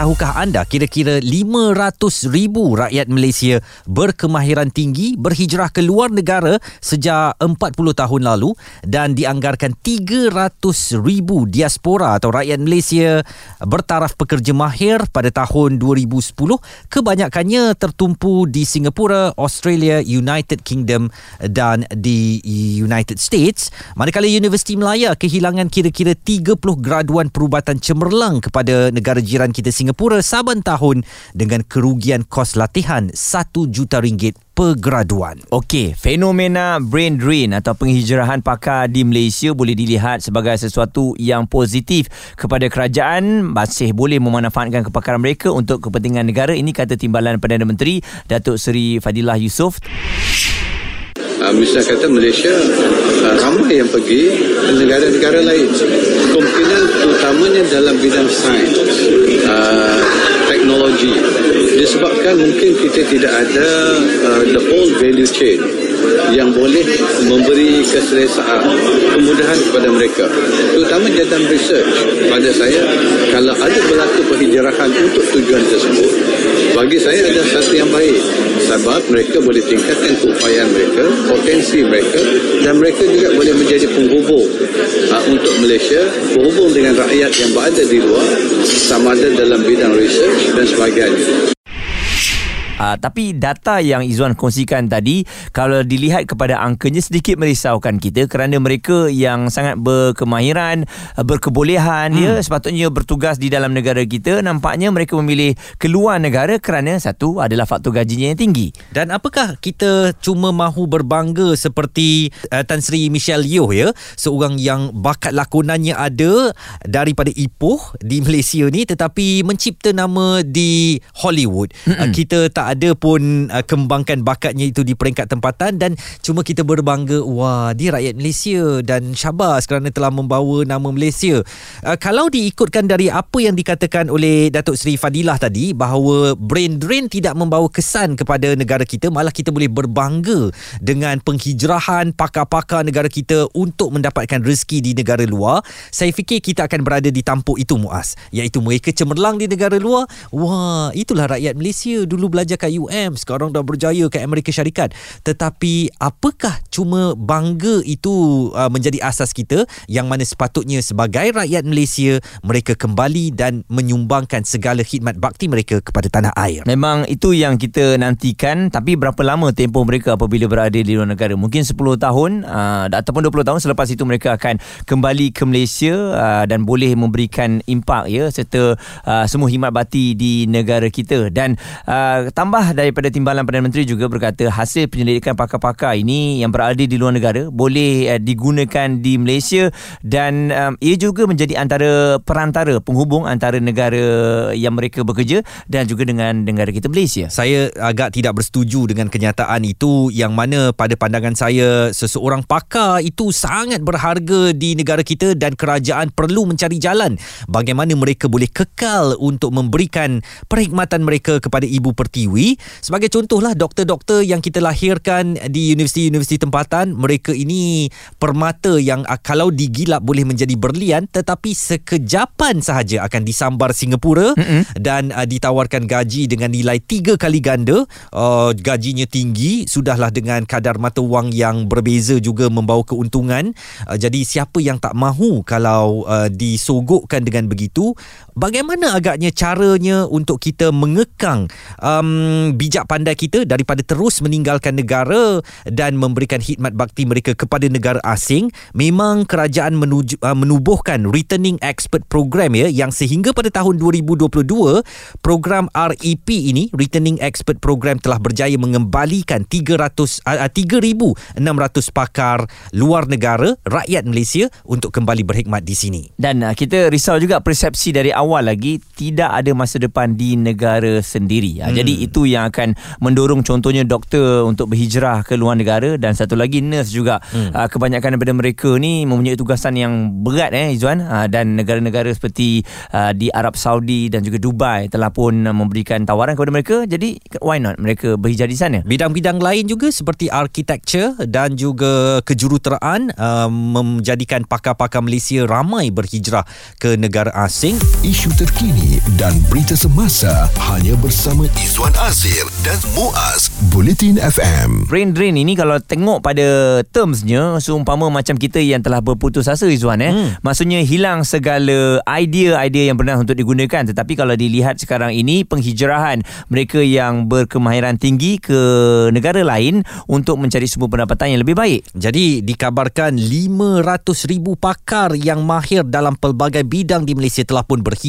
tahukah anda kira-kira 500 ribu rakyat Malaysia berkemahiran tinggi berhijrah ke luar negara sejak 40 tahun lalu dan dianggarkan 300 ribu diaspora atau rakyat Malaysia bertaraf pekerja mahir pada tahun 2010 kebanyakannya tertumpu di Singapura, Australia, United Kingdom dan di United States. Manakala Universiti Melaya kehilangan kira-kira 30 graduan perubatan cemerlang kepada negara jiran kita Singapura Singapura saban tahun dengan kerugian kos latihan 1 juta ringgit per graduan. Okey, fenomena brain drain atau penghijrahan pakar di Malaysia boleh dilihat sebagai sesuatu yang positif kepada kerajaan masih boleh memanfaatkan kepakaran mereka untuk kepentingan negara. Ini kata Timbalan Perdana Menteri Datuk Seri Fadilah Yusof. Uh, misalnya kata Malaysia uh, ramai yang pergi ke negara-negara lain kemungkinan utamanya dalam bidang sains teknologi. Disebabkan mungkin kita tidak ada uh, the whole value chain yang boleh memberi keselesaan kemudahan kepada mereka. Terutama dalam research. Pada saya kalau ada berlaku penghijrahan untuk tujuan tersebut bagi saya ada satu yang baik sebab mereka boleh tingkatkan keupayaan mereka potensi mereka dan mereka juga boleh menjadi penghubung uh, untuk Malaysia berhubung dengan rakyat yang berada di luar sama ada dalam bidang research dan sebagainya Uh, tapi data yang Izwan kongsikan tadi kalau dilihat kepada angkanya sedikit merisaukan kita kerana mereka yang sangat berkemahiran, uh, berkebolehan hmm. ya sepatutnya bertugas di dalam negara kita nampaknya mereka memilih keluar negara kerana satu adalah faktor gajinya yang tinggi. Dan apakah kita cuma mahu berbangga seperti uh, Tan Sri Michelle Yeoh ya, seorang yang bakat lakonannya ada daripada Ipoh di Malaysia ni tetapi mencipta nama di Hollywood. Uh, kita tak ada pun uh, kembangkan bakatnya itu di peringkat tempatan dan cuma kita berbangga wah dia rakyat Malaysia dan syabas kerana telah membawa nama Malaysia. Uh, kalau diikutkan dari apa yang dikatakan oleh Datuk Seri Fadilah tadi bahawa brain drain tidak membawa kesan kepada negara kita malah kita boleh berbangga dengan penghijrahan pakar-pakar negara kita untuk mendapatkan rezeki di negara luar. Saya fikir kita akan berada di tampuk itu Muaz iaitu mereka cemerlang di negara luar. Wah, itulah rakyat Malaysia dulu belajar kat UM sekarang dah berjaya kat Amerika Syarikat. Tetapi apakah cuma bangga itu uh, menjadi asas kita yang mana sepatutnya sebagai rakyat Malaysia mereka kembali dan menyumbangkan segala khidmat bakti mereka kepada tanah air? Memang itu yang kita nantikan tapi berapa lama tempoh mereka apabila berada di luar negara? Mungkin 10 tahun uh, ataupun 20 tahun selepas itu mereka akan kembali ke Malaysia uh, dan boleh memberikan impak ya serta uh, semua khidmat bakti di negara kita. Dan uh, tambah daripada Timbalan Perdana Menteri juga berkata hasil penyelidikan pakar-pakar ini yang berada di luar negara boleh uh, digunakan di Malaysia dan um, ia juga menjadi antara perantara penghubung antara negara yang mereka bekerja dan juga dengan negara kita Malaysia. Saya agak tidak bersetuju dengan kenyataan itu yang mana pada pandangan saya seseorang pakar itu sangat berharga di negara kita dan kerajaan perlu mencari jalan bagaimana mereka boleh kekal untuk memberikan perkhidmatan mereka kepada ibu pertiwi Sebagai contohlah doktor-doktor yang kita lahirkan di universiti-universiti tempatan, mereka ini permata yang ah, kalau digilap boleh menjadi berlian tetapi sekejapan sahaja akan disambar Singapura mm-hmm. dan uh, ditawarkan gaji dengan nilai tiga kali ganda. Uh, gajinya tinggi, sudahlah dengan kadar mata wang yang berbeza juga membawa keuntungan. Uh, jadi siapa yang tak mahu kalau uh, disogokkan dengan begitu? Bagaimana agaknya caranya untuk kita mengekang um, bijak pandai kita daripada terus meninggalkan negara dan memberikan khidmat bakti mereka kepada negara asing? Memang kerajaan menuju, uh, menubuhkan returning expert program ya yang sehingga pada tahun 2022 program REP ini returning expert program telah berjaya mengembalikan 300 uh, 3600 pakar luar negara rakyat Malaysia untuk kembali berkhidmat di sini. Dan uh, kita risau juga persepsi dari awal awal lagi tidak ada masa depan di negara sendiri. Ha, Jadi itu yang akan mendorong contohnya doktor untuk berhijrah ke luar negara dan satu lagi nurse juga. Hmm. Ha, kebanyakan daripada mereka ni mempunyai tugasan yang berat eh Izzuan ha, dan negara-negara seperti uh, di Arab Saudi dan juga Dubai telah pun memberikan tawaran kepada mereka. Jadi why not mereka berhijrah di sana? Bidang-bidang lain juga seperti architecture dan juga kejuruteraan uh, menjadikan pakar-pakar Malaysia ramai berhijrah ke negara asing. Isu terkini dan berita semasa hanya bersama Izwan Azir dan Muaz Bulletin FM. Brain drain ini kalau tengok pada termsnya seumpama macam kita yang telah berputus asa Izzuan eh. Hmm. Maksudnya hilang segala idea-idea yang pernah untuk digunakan tetapi kalau dilihat sekarang ini penghijrahan mereka yang berkemahiran tinggi ke negara lain untuk mencari sumber pendapatan yang lebih baik. Jadi dikabarkan 500,000 pakar yang mahir dalam pelbagai bidang di Malaysia telah pun berhijrah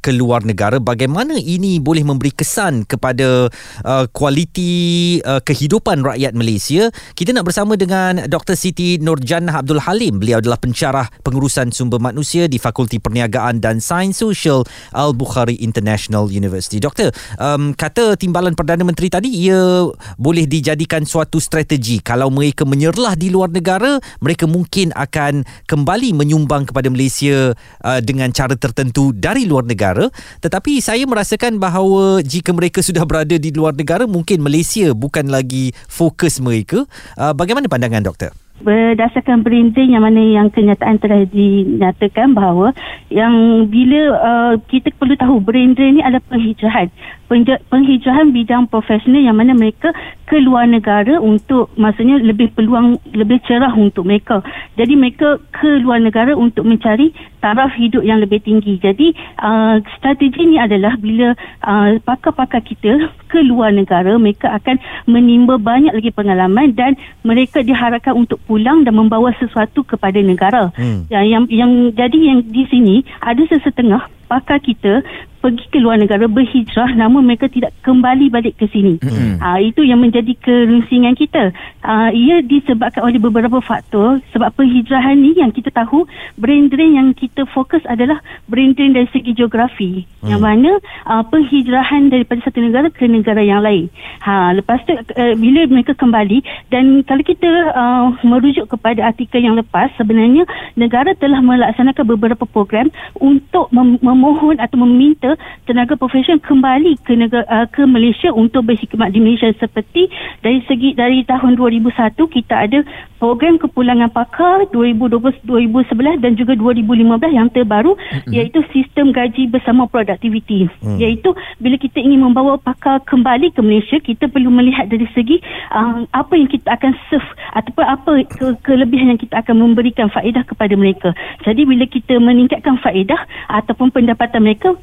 ke luar negara. Bagaimana ini boleh memberi kesan kepada uh, kualiti uh, kehidupan rakyat Malaysia? Kita nak bersama dengan Dr. Siti Nurjannah Abdul Halim. Beliau adalah pensyarah pengurusan sumber manusia di Fakulti Perniagaan dan Sains Sosial Al-Bukhari International University. Doktor, um, kata timbalan Perdana Menteri tadi ia boleh dijadikan suatu strategi kalau mereka menyerlah di luar negara, mereka mungkin akan kembali menyumbang kepada Malaysia uh, dengan cara tertentu dari luar negara tetapi saya merasakan bahawa jika mereka sudah berada di luar negara mungkin Malaysia bukan lagi fokus mereka. Uh, bagaimana pandangan doktor? Berdasarkan branding yang mana yang kenyataan telah dinyatakan bahawa yang bila uh, kita perlu tahu branding ni adalah penghijrahan penghijrahan bidang profesional yang mana mereka ke luar negara untuk maksudnya lebih peluang lebih cerah untuk mereka jadi mereka ke luar negara untuk mencari taraf hidup yang lebih tinggi jadi uh, strategi ni adalah bila uh, pakar-pakar kita ke luar negara mereka akan menimba banyak lagi pengalaman dan mereka diharapkan untuk pulang dan membawa sesuatu kepada negara. Hmm. Yang, yang yang jadi yang di sini ada sesetengah pakar kita pergi ke luar negara berhijrah namun mereka tidak kembali balik ke sini. Mm-hmm. Uh, itu yang menjadi kerunsingan kita. Uh, ia disebabkan oleh beberapa faktor sebab penghijrahan ni yang kita tahu brain drain yang kita fokus adalah brain drain dari segi geografi mm. yang mana uh, penghijrahan daripada satu negara ke negara yang lain. Ha lepas tu uh, bila mereka kembali dan kalau kita uh, merujuk kepada artikel yang lepas sebenarnya negara telah melaksanakan beberapa program untuk mem- memohon atau meminta tenaga profesional kembali ke negara uh, ke Malaysia untuk berkhidmat di Malaysia seperti dari segi dari tahun 2001 kita ada program kepulangan pakar 2012-2011 dan juga 2015 yang terbaru mm-hmm. iaitu sistem gaji bersama produktiviti mm. iaitu bila kita ingin membawa pakar kembali ke Malaysia kita perlu melihat dari segi uh, apa yang kita akan serve ataupun apa ke- kelebihan yang kita akan memberikan faedah kepada mereka jadi bila kita meningkatkan faedah ataupun pendapatan mereka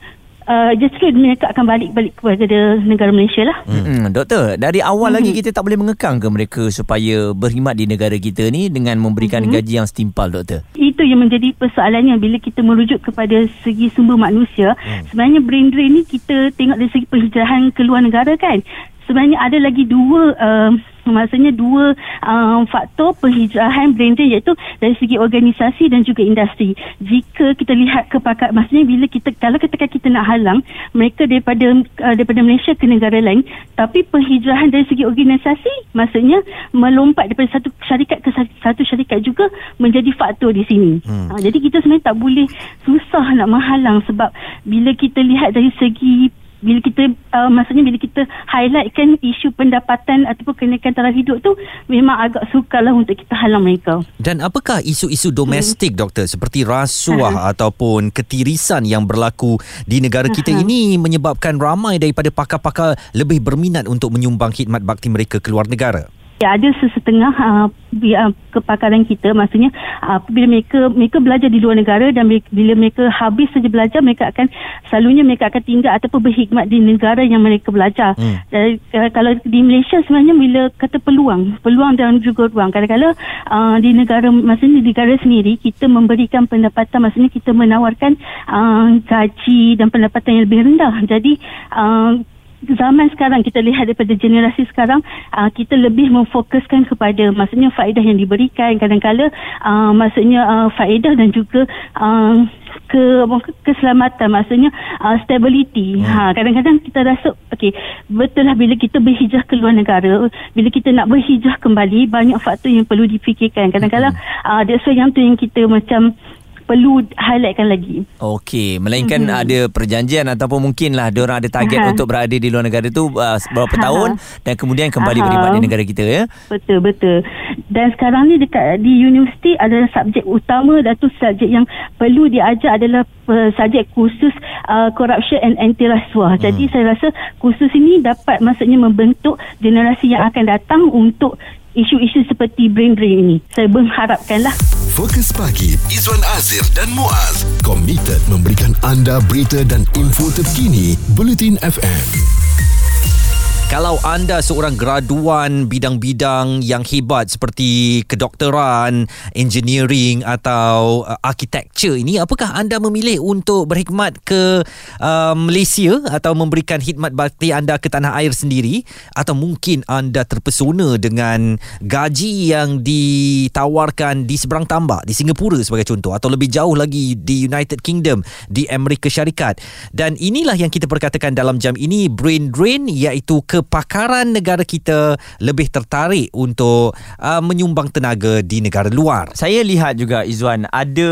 uh, justru mereka akan balik-balik kepada negara Malaysia lah. Hmm. Doktor, dari awal hmm. lagi kita tak boleh mengekang ke mereka supaya berkhidmat di negara kita ni dengan memberikan hmm. gaji yang setimpal, Doktor? Itu yang menjadi persoalannya bila kita merujuk kepada segi sumber manusia. Hmm. Sebenarnya brain drain ni kita tengok dari segi penghijrahan ke luar negara kan. Sebenarnya ada lagi dua uh, maksudnya dua um, faktor penghijrahan branding iaitu dari segi organisasi dan juga industri. Jika kita lihat kepakat maksudnya bila kita kalau ketika kita nak halang mereka daripada uh, daripada Malaysia ke negara lain tapi penghijrahan dari segi organisasi maksudnya melompat daripada satu syarikat ke satu syarikat juga menjadi faktor di sini. Hmm. Uh, jadi kita sebenarnya tak boleh susah nak menghalang sebab bila kita lihat dari segi bila kita uh, maksudnya bila kita highlightkan isu pendapatan ataupun kenaikan taraf hidup tu memang agak sukarlah untuk kita halang mereka. Dan apakah isu-isu domestik hmm. doktor seperti rasuah ha. ataupun ketirisan yang berlaku di negara kita ha. ini menyebabkan ramai daripada pakar-pakar lebih berminat untuk menyumbang khidmat bakti mereka ke luar negara? Ya, ada sesetengah uh, kepakaran kita maksudnya uh, bila mereka mereka belajar di luar negara dan bila mereka habis saja belajar mereka akan selalunya mereka akan tinggal ataupun berkhidmat di negara yang mereka belajar. Hmm. Dan, uh, kalau di Malaysia sebenarnya bila kata peluang, peluang dan juga ruang kadang-kadang uh, di negara maksudnya di negara sendiri kita memberikan pendapatan maksudnya kita menawarkan uh, gaji dan pendapatan yang lebih rendah. Jadi uh, zaman sekarang kita lihat daripada generasi sekarang uh, kita lebih memfokuskan kepada maksudnya faedah yang diberikan kadang-kala uh, maksudnya uh, faedah dan juga uh, ke keselamatan maksudnya uh, stability hmm. ha kadang-kadang kita rasa okey betul lah bila kita berhijrah ke luar negara bila kita nak berhijrah kembali banyak faktor yang perlu dipikirkan kadang-kadang hmm. uh, that's why yang tu yang kita macam perlu highlightkan lagi. Okey, melainkan mm-hmm. ada perjanjian ataupun mungkinlah dia orang ada target Aha. untuk berada di luar negara tu uh, berapa Aha. tahun dan kemudian kembali Aha. berkhidmat di negara kita ya. Betul, betul. Dan sekarang ni dekat di universiti adalah subjek utama dan tu subjek yang perlu diajar adalah uh, subjek khusus uh, corruption and anti rasuah. Hmm. Jadi saya rasa khusus ini dapat maksudnya membentuk generasi yang akan datang untuk isu-isu seperti brain drain ini. Saya mengharapkanlah. Fokus pagi Izwan Azir dan Muaz komited memberikan anda berita dan info terkini Bulletin FM. Kalau anda seorang graduan bidang-bidang yang hebat seperti kedokteran, engineering atau uh, architecture ini, apakah anda memilih untuk berkhidmat ke uh, Malaysia atau memberikan khidmat bakti anda ke tanah air sendiri atau mungkin anda terpesona dengan gaji yang ditawarkan di seberang tambak di Singapura sebagai contoh atau lebih jauh lagi di United Kingdom di Amerika Syarikat. Dan inilah yang kita perkatakan dalam jam ini brain drain iaitu kepakaran negara kita lebih tertarik untuk uh, menyumbang tenaga di negara luar. Saya lihat juga Izwan ada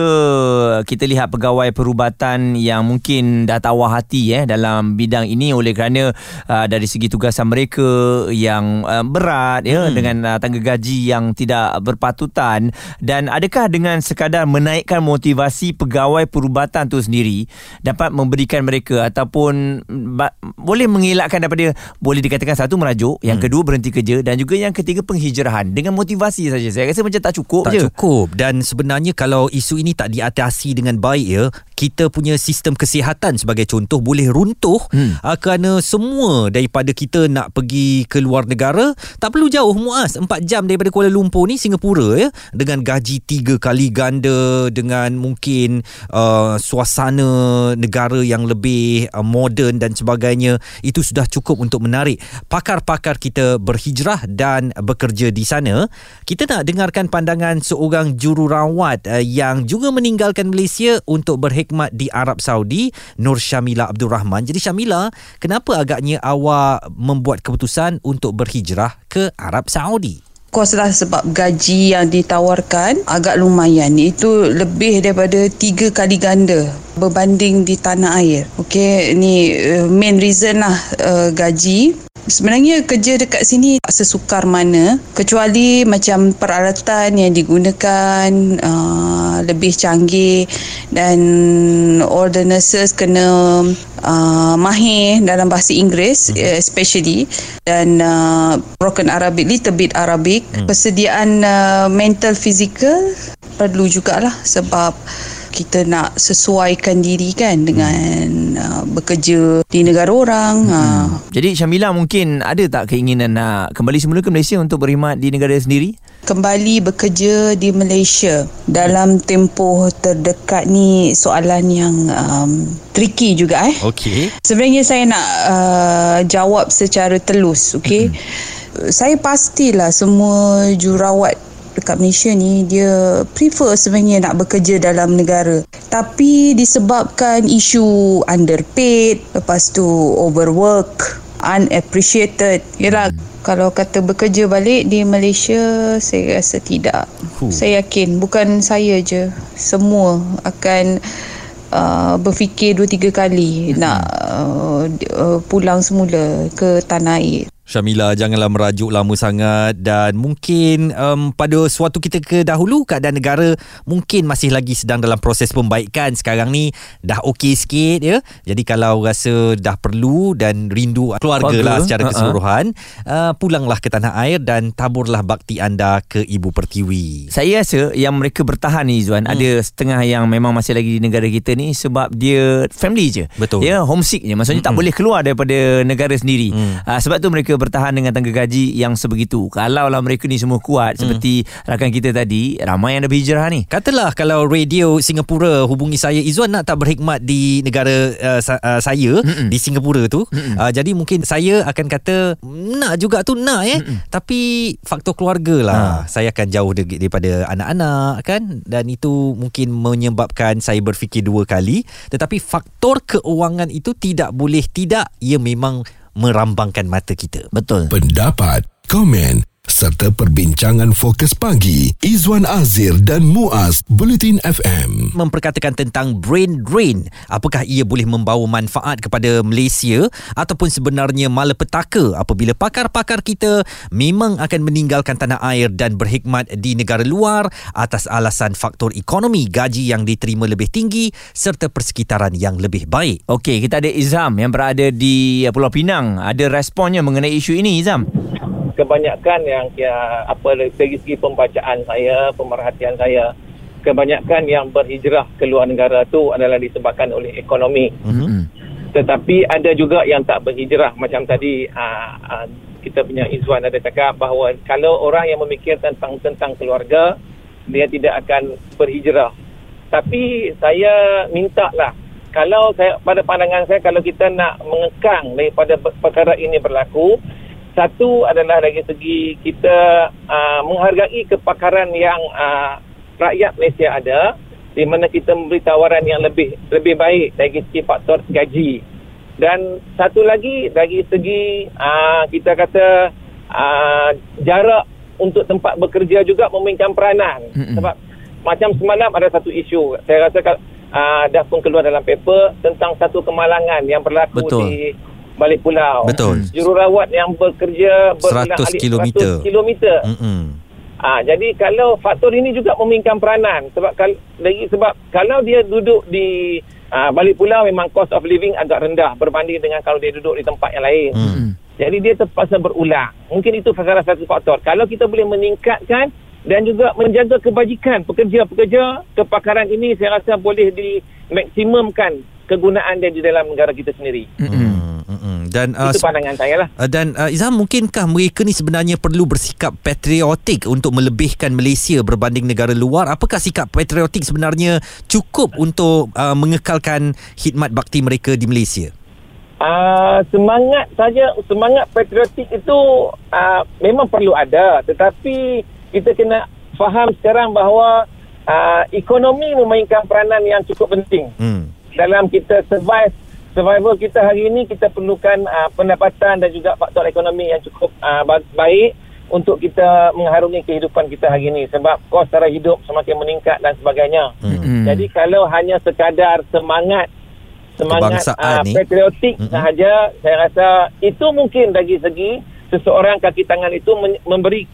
kita lihat pegawai perubatan yang mungkin dah tawar hati eh dalam bidang ini oleh kerana uh, dari segi tugasan mereka yang uh, berat ya hmm. dengan uh, tangga gaji yang tidak berpatutan dan adakah dengan sekadar menaikkan motivasi pegawai perubatan tu sendiri dapat memberikan mereka ataupun ba- boleh mengelakkan daripada boleh dikatakan satu merajuk, yang hmm. kedua berhenti kerja dan juga yang ketiga penghijrahan dengan motivasi saja. Saya rasa macam tak cukup tak je. Tak cukup dan sebenarnya kalau isu ini tak diatasi dengan baik ya, kita punya sistem kesihatan sebagai contoh boleh runtuh hmm. uh, kerana semua daripada kita nak pergi ke luar negara tak perlu jauh muas 4 jam daripada Kuala Lumpur ni Singapura ya dengan gaji 3 kali ganda dengan mungkin uh, suasana negara yang lebih uh, moden dan sebagainya itu sudah cukup untuk menarik pakar-pakar kita berhijrah dan bekerja di sana. Kita nak dengarkan pandangan seorang jururawat uh, yang juga meninggalkan Malaysia untuk berhikmat di Arab Saudi, Nur Syamila Abdul Rahman. Jadi Syamila, kenapa agaknya awak membuat keputusan untuk berhijrah ke Arab Saudi? course lah sebab gaji yang ditawarkan agak lumayan itu lebih daripada tiga kali ganda berbanding di tanah air okey ni uh, main reason lah uh, gaji Sebenarnya kerja dekat sini tak sesukar mana kecuali macam peralatan yang digunakan uh, lebih canggih dan all the nurses kena uh, mahir dalam bahasa Inggeris mm-hmm. especially dan uh, broken Arabic little bit Arabic mm. persediaan uh, mental physical perlu jugalah sebab kita nak sesuaikan diri kan dengan hmm. uh, bekerja di negara orang. Hmm. Uh. Jadi Syamila mungkin ada tak keinginan nak kembali semula ke Malaysia untuk berkhidmat di negara sendiri? Kembali bekerja di Malaysia dalam tempoh terdekat ni soalan yang um, tricky juga eh. Okey. Sebenarnya saya nak uh, jawab secara telus, okey. Hmm. Saya pastilah semua jurawat dekat Malaysia ni dia prefer sebenarnya nak bekerja dalam negara tapi disebabkan isu underpaid lepas tu overwork unappreciated yalah kalau kata bekerja balik di Malaysia saya rasa tidak huh. saya yakin bukan saya je semua akan Uh, berfikir dua tiga kali hmm. nak uh, uh, pulang semula ke tanah air. Syamila janganlah merajuk lama sangat dan mungkin um, pada suatu kita ke dahulu keadaan negara mungkin masih lagi sedang dalam proses pembaikan sekarang ni dah okey sikit ya jadi kalau rasa dah perlu dan rindu keluarga, lah secara keseluruhan uh-huh. uh, pulanglah ke tanah air dan taburlah bakti anda ke ibu pertiwi saya rasa yang mereka bertahan ni Zuan hmm. ada setengah yang memang masih lagi di negara kita ni sebab dia family je betul ya homesick je maksudnya hmm. tak boleh keluar daripada negara sendiri hmm. uh, sebab tu mereka mereka bertahan dengan tangga gaji yang sebegitu. Kalau lah mereka ni semua kuat seperti rakan kita tadi, ramai yang dah berhijrah ni. Katalah kalau radio Singapura hubungi saya Izzuan nak tak berkhidmat di negara uh, sa- uh, saya Mm-mm. di Singapura tu. Uh, jadi mungkin saya akan kata nak juga tu nak eh. Mm-mm. Tapi faktor keluarga lah. Ha. Saya akan jauh de- daripada anak-anak kan dan itu mungkin menyebabkan saya berfikir dua kali. Tetapi faktor keuangan itu tidak boleh tidak ia memang merambangkan mata kita. Betul. Pendapat, komen serta perbincangan fokus pagi Izwan Azir dan Muaz Bulletin FM. memperkatakan tentang brain drain. Apakah ia boleh membawa manfaat kepada Malaysia ataupun sebenarnya malapetaka apabila pakar-pakar kita memang akan meninggalkan tanah air dan berkhidmat di negara luar atas alasan faktor ekonomi, gaji yang diterima lebih tinggi serta persekitaran yang lebih baik. Okey, kita ada Izam yang berada di uh, Pulau Pinang. Ada responnya mengenai isu ini, Izam. Kebanyakan yang ya, apa dari segi pembacaan saya, pemerhatian saya, kebanyakan yang berhijrah ke luar negara tu adalah disebabkan oleh ekonomi. Mm-hmm. Tetapi ada juga yang tak berhijrah macam tadi aa, aa, kita punya Izwan ada cakap bahawa kalau orang yang memikir tentang tentang keluarga dia tidak akan berhijrah. Tapi saya minta lah kalau saya pada pandangan saya kalau kita nak mengekang daripada per- perkara ini berlaku satu adalah dari segi kita uh, menghargai kepakaran yang uh, rakyat Malaysia ada di mana kita memberi tawaran yang lebih lebih baik dari segi faktor gaji dan satu lagi dari segi uh, kita kata uh, jarak untuk tempat bekerja juga memainkan peranan Mm-mm. sebab macam semalam ada satu isu saya rasa uh, dah pun keluar dalam paper tentang satu kemalangan yang berlaku Betul. di balik pulau Betul. jururawat yang bekerja 100 kilometer. 100 kilometer Mm-mm. Ah, jadi kalau faktor ini juga memainkan peranan sebab kal- lagi sebab kalau dia duduk di ah, balik pulau memang cost of living agak rendah berbanding dengan kalau dia duduk di tempat yang lain. Hmm. Jadi dia terpaksa berulang. Mungkin itu salah satu faktor. Kalau kita boleh meningkatkan dan juga menjaga kebajikan pekerja-pekerja kepakaran ini saya rasa boleh dimaksimumkan kegunaan dia di dalam negara kita sendiri. Mm-mm. Dan uh, itu pandangan saya lah. Uh, dan uh, Izam mungkinkah mereka ni sebenarnya perlu bersikap patriotik untuk melebihkan Malaysia berbanding negara luar? Apakah sikap patriotik sebenarnya cukup untuk uh, mengekalkan khidmat bakti mereka di Malaysia? Uh, semangat saja semangat patriotik itu uh, memang perlu ada tetapi kita kena faham sekarang bahawa uh, ekonomi memainkan peranan yang cukup penting Hmm. dalam kita survive survival kita hari ini kita perlukan uh, pendapatan dan juga faktor ekonomi yang cukup uh, ba- baik untuk kita mengharungi kehidupan kita hari ini sebab kos cara hidup semakin meningkat dan sebagainya. Mm-mm. Jadi kalau hanya sekadar semangat semangat Kebangsaan uh, patriotik Mm-mm. sahaja saya rasa itu mungkin dari segi seseorang kaki tangan itu men- memberi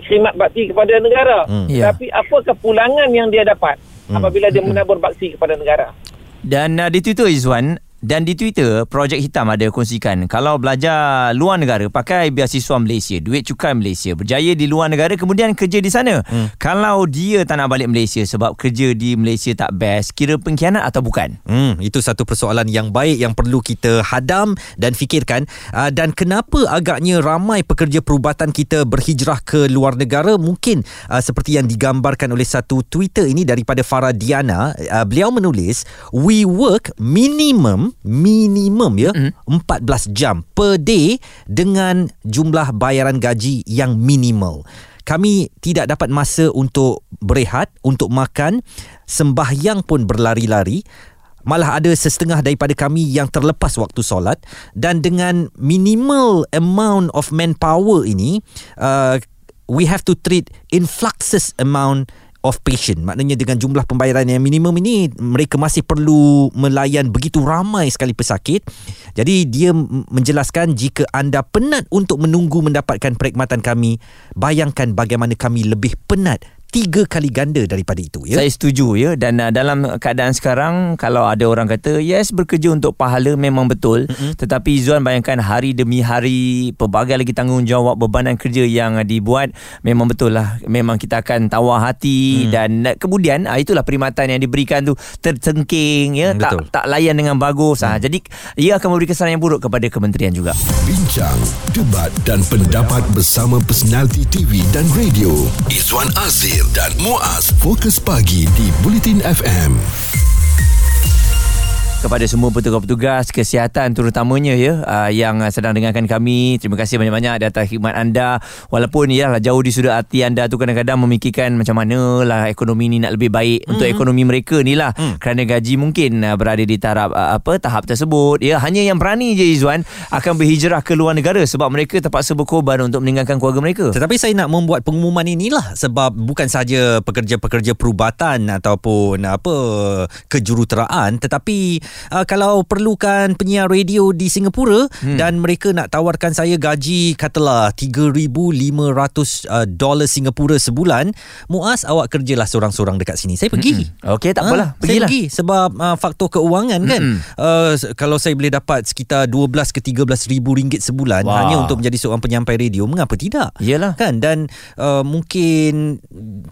khidmat bakti kepada negara. Hmm. Ya. Tapi apakah pulangan yang dia dapat Hmm. apabila dia menabur bakti kepada negara? Dan uh, di Twitter Izwan dan di Twitter Projek Hitam ada kongsikan kalau belajar luar negara pakai beasiswa Malaysia, duit cukai Malaysia, berjaya di luar negara kemudian kerja di sana. Hmm. Kalau dia tak nak balik Malaysia sebab kerja di Malaysia tak best, kira pengkhianat atau bukan? Hmm, itu satu persoalan yang baik yang perlu kita hadam dan fikirkan. Uh, dan kenapa agaknya ramai pekerja perubatan kita berhijrah ke luar negara? Mungkin uh, seperti yang digambarkan oleh satu Twitter ini daripada Farah Diana. Uh, beliau menulis, we work minimum, minimum ya, mm-hmm. 14 jam per day dengan jumlah bayaran gaji yang minimal. Kami tidak dapat masa untuk berehat, untuk makan, sembahyang pun berlari-lari. Malah ada setengah daripada kami yang terlepas waktu solat dan dengan minimal amount of manpower ini uh, we have to treat influxes amount of patient. Maknanya dengan jumlah pembayaran yang minimum ini mereka masih perlu melayan begitu ramai sekali pesakit. Jadi dia menjelaskan jika anda penat untuk menunggu mendapatkan perkhidmatan kami, bayangkan bagaimana kami lebih penat tiga kali ganda daripada itu ya. Saya setuju ya dan uh, dalam keadaan sekarang kalau ada orang kata yes bekerja untuk pahala memang betul mm-hmm. tetapi Zuan bayangkan hari demi hari pelbagai lagi tanggungjawab bebanan kerja yang uh, dibuat memang betul lah memang kita akan tawar hati mm. dan uh, kemudian uh, itulah perkhidmatan yang diberikan tu tercengking ya mm, tak betul. tak layan dengan bagus mm. uh, jadi ia akan memberi kesan yang buruk kepada kementerian juga. Bincang, debat dan pendapat bersama personaliti TV dan radio Izwan Azir Azir dan Muaz. Fokus Pagi di Bulletin FM kepada semua petugas-petugas kesihatan terutamanya ya uh, yang sedang dengarkan kami. Terima kasih banyak-banyak di atas khidmat anda. Walaupun ya jauh di sudut hati anda tu kadang-kadang memikirkan macam mana lah ekonomi ni nak lebih baik mm-hmm. untuk ekonomi mereka ni lah. Mm. kerana gaji mungkin uh, berada di taraf uh, apa tahap tersebut ya. Hanya yang berani je Izwan akan berhijrah ke luar negara sebab mereka terpaksa berkorban untuk meninggalkan keluarga mereka. Tetapi saya nak membuat pengumuman inilah sebab bukan saja pekerja-pekerja perubatan ataupun apa kejuruteraan tetapi uh, kalau perlukan penyiar radio di Singapura hmm. dan mereka nak tawarkan saya gaji katalah 3500 uh, dolar Singapura sebulan Muaz awak kerjalah seorang-seorang dekat sini saya pergi hmm. okey tak apalah ha, saya pergi sebab uh, faktor keuangan kan hmm. uh, kalau saya boleh dapat sekitar 12 ke 13 ribu ringgit sebulan Wah. hanya untuk menjadi seorang penyampai radio mengapa tidak Yalah. kan dan uh, mungkin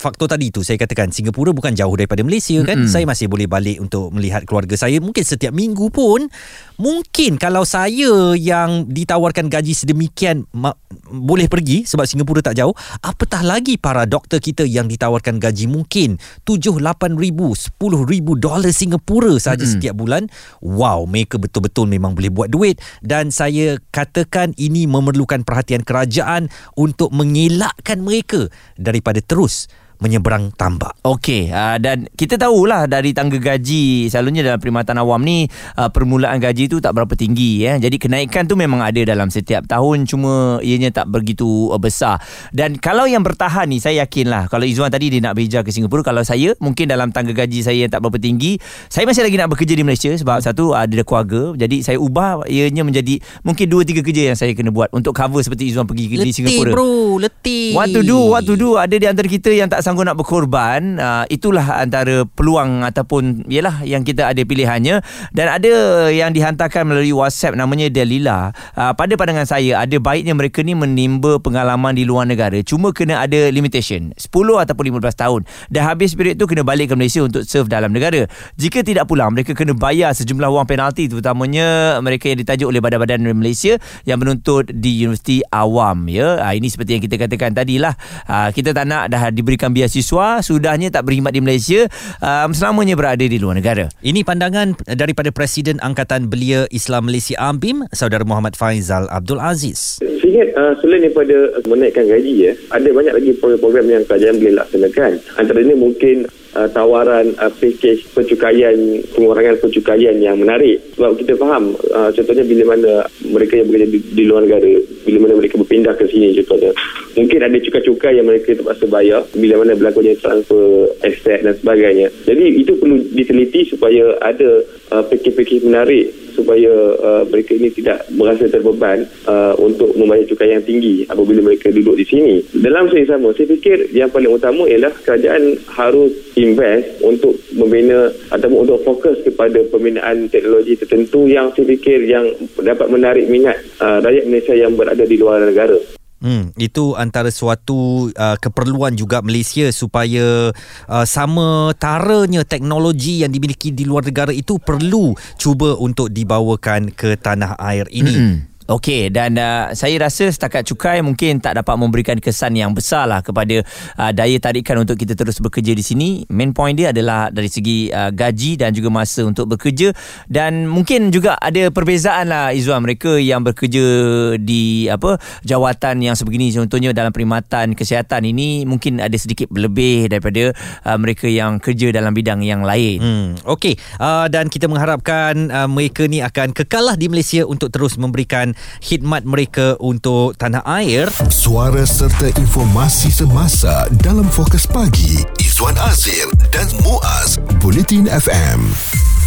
faktor tadi tu saya katakan Singapura bukan jauh daripada Malaysia kan hmm. saya masih boleh balik untuk melihat keluarga saya mungkin setiap minggu pun mungkin kalau saya yang ditawarkan gaji sedemikian ma- boleh pergi sebab Singapura tak jauh apatah lagi para doktor kita yang ditawarkan gaji mungkin 7 8 ribu 10 ribu dolar Singapura saja mm-hmm. setiap bulan wow mereka betul-betul memang boleh buat duit dan saya katakan ini memerlukan perhatian kerajaan untuk mengelakkan mereka daripada terus menyeberang tambak. Okey, uh, dan kita tahulah dari tangga gaji selalunya dalam perkhidmatan awam ni uh, permulaan gaji tu tak berapa tinggi ya. Jadi kenaikan tu memang ada dalam setiap tahun cuma ianya tak begitu uh, besar. Dan kalau yang bertahan ni saya yakinlah kalau Izwan tadi dia nak bekerja ke Singapura kalau saya mungkin dalam tangga gaji saya yang tak berapa tinggi, saya masih lagi nak bekerja di Malaysia sebab satu ada keluarga. Jadi saya ubah ianya menjadi mungkin dua tiga kerja yang saya kena buat untuk cover seperti Izwan pergi letih, di Singapura. Letih bro, letih. What to do? What to do? Ada di antara kita yang tak sanggup nak berkorban uh, itulah antara peluang ataupun ialah yang kita ada pilihannya. Dan ada yang dihantarkan melalui WhatsApp namanya Delila uh, pada pandangan saya ada baiknya mereka ni menimba pengalaman di luar negara. Cuma kena ada limitation. 10 ataupun 15 tahun. Dah habis period tu kena balik ke Malaysia untuk serve dalam negara. Jika tidak pulang mereka kena bayar sejumlah wang penalti. Terutamanya mereka yang ditajuk oleh badan-badan Malaysia yang menuntut di Universiti Awam ya. Uh, ini seperti yang kita katakan tadilah uh, kita tak nak dah diberikan biasiswa sudahnya tak berkhidmat di Malaysia um, selamanya berada di luar negara. Ini pandangan daripada Presiden Angkatan Belia Islam Malaysia AMBIM Saudara Muhammad Faizal Abdul Aziz. Saya ingat uh, selain daripada menaikkan gaji ya, ada banyak lagi program-program yang kerajaan boleh laksanakan. Antara ini mungkin uh, tawaran uh, package pencukaian pengurangan pencukaian yang menarik. Sebab kita faham uh, contohnya bila mana mereka yang bekerja di, di luar negara bila mana mereka berpindah ke sini contohnya. Mungkin ada cukai-cukai yang mereka terpaksa bayar bila mana berlakunya transfer aset dan sebagainya. Jadi itu perlu diteliti supaya ada uh, package-package menarik supaya uh, mereka ini tidak merasa terbeban uh, untuk membayar cukai yang tinggi apabila mereka duduk di sini. Dalam saya sama, saya fikir yang paling utama ialah kerajaan harus invest untuk membina ataupun untuk fokus kepada pembinaan teknologi tertentu yang saya fikir yang dapat menarik minat uh, rakyat Malaysia yang berada di luar negara. Hmm, itu antara suatu uh, keperluan juga Malaysia supaya uh, sama taranya teknologi yang dimiliki di luar negara itu perlu cuba untuk dibawakan ke tanah air ini. Mm-hmm. Okey dan uh, saya rasa setakat cukai mungkin tak dapat memberikan kesan yang besar lah kepada uh, daya tarikan untuk kita terus bekerja di sini. Main point dia adalah dari segi uh, gaji dan juga masa untuk bekerja dan mungkin juga ada perbezaan lah Izwan mereka yang bekerja di apa jawatan yang sebegini contohnya dalam perkhidmatan kesihatan ini mungkin ada sedikit lebih daripada uh, mereka yang kerja dalam bidang yang lain. Hmm, Okey uh, dan kita mengharapkan uh, mereka ni akan kekal lah di Malaysia untuk terus memberikan khidmat mereka untuk tanah air. Suara serta informasi semasa dalam fokus pagi Izwan Azir dan Muaz Bulletin FM.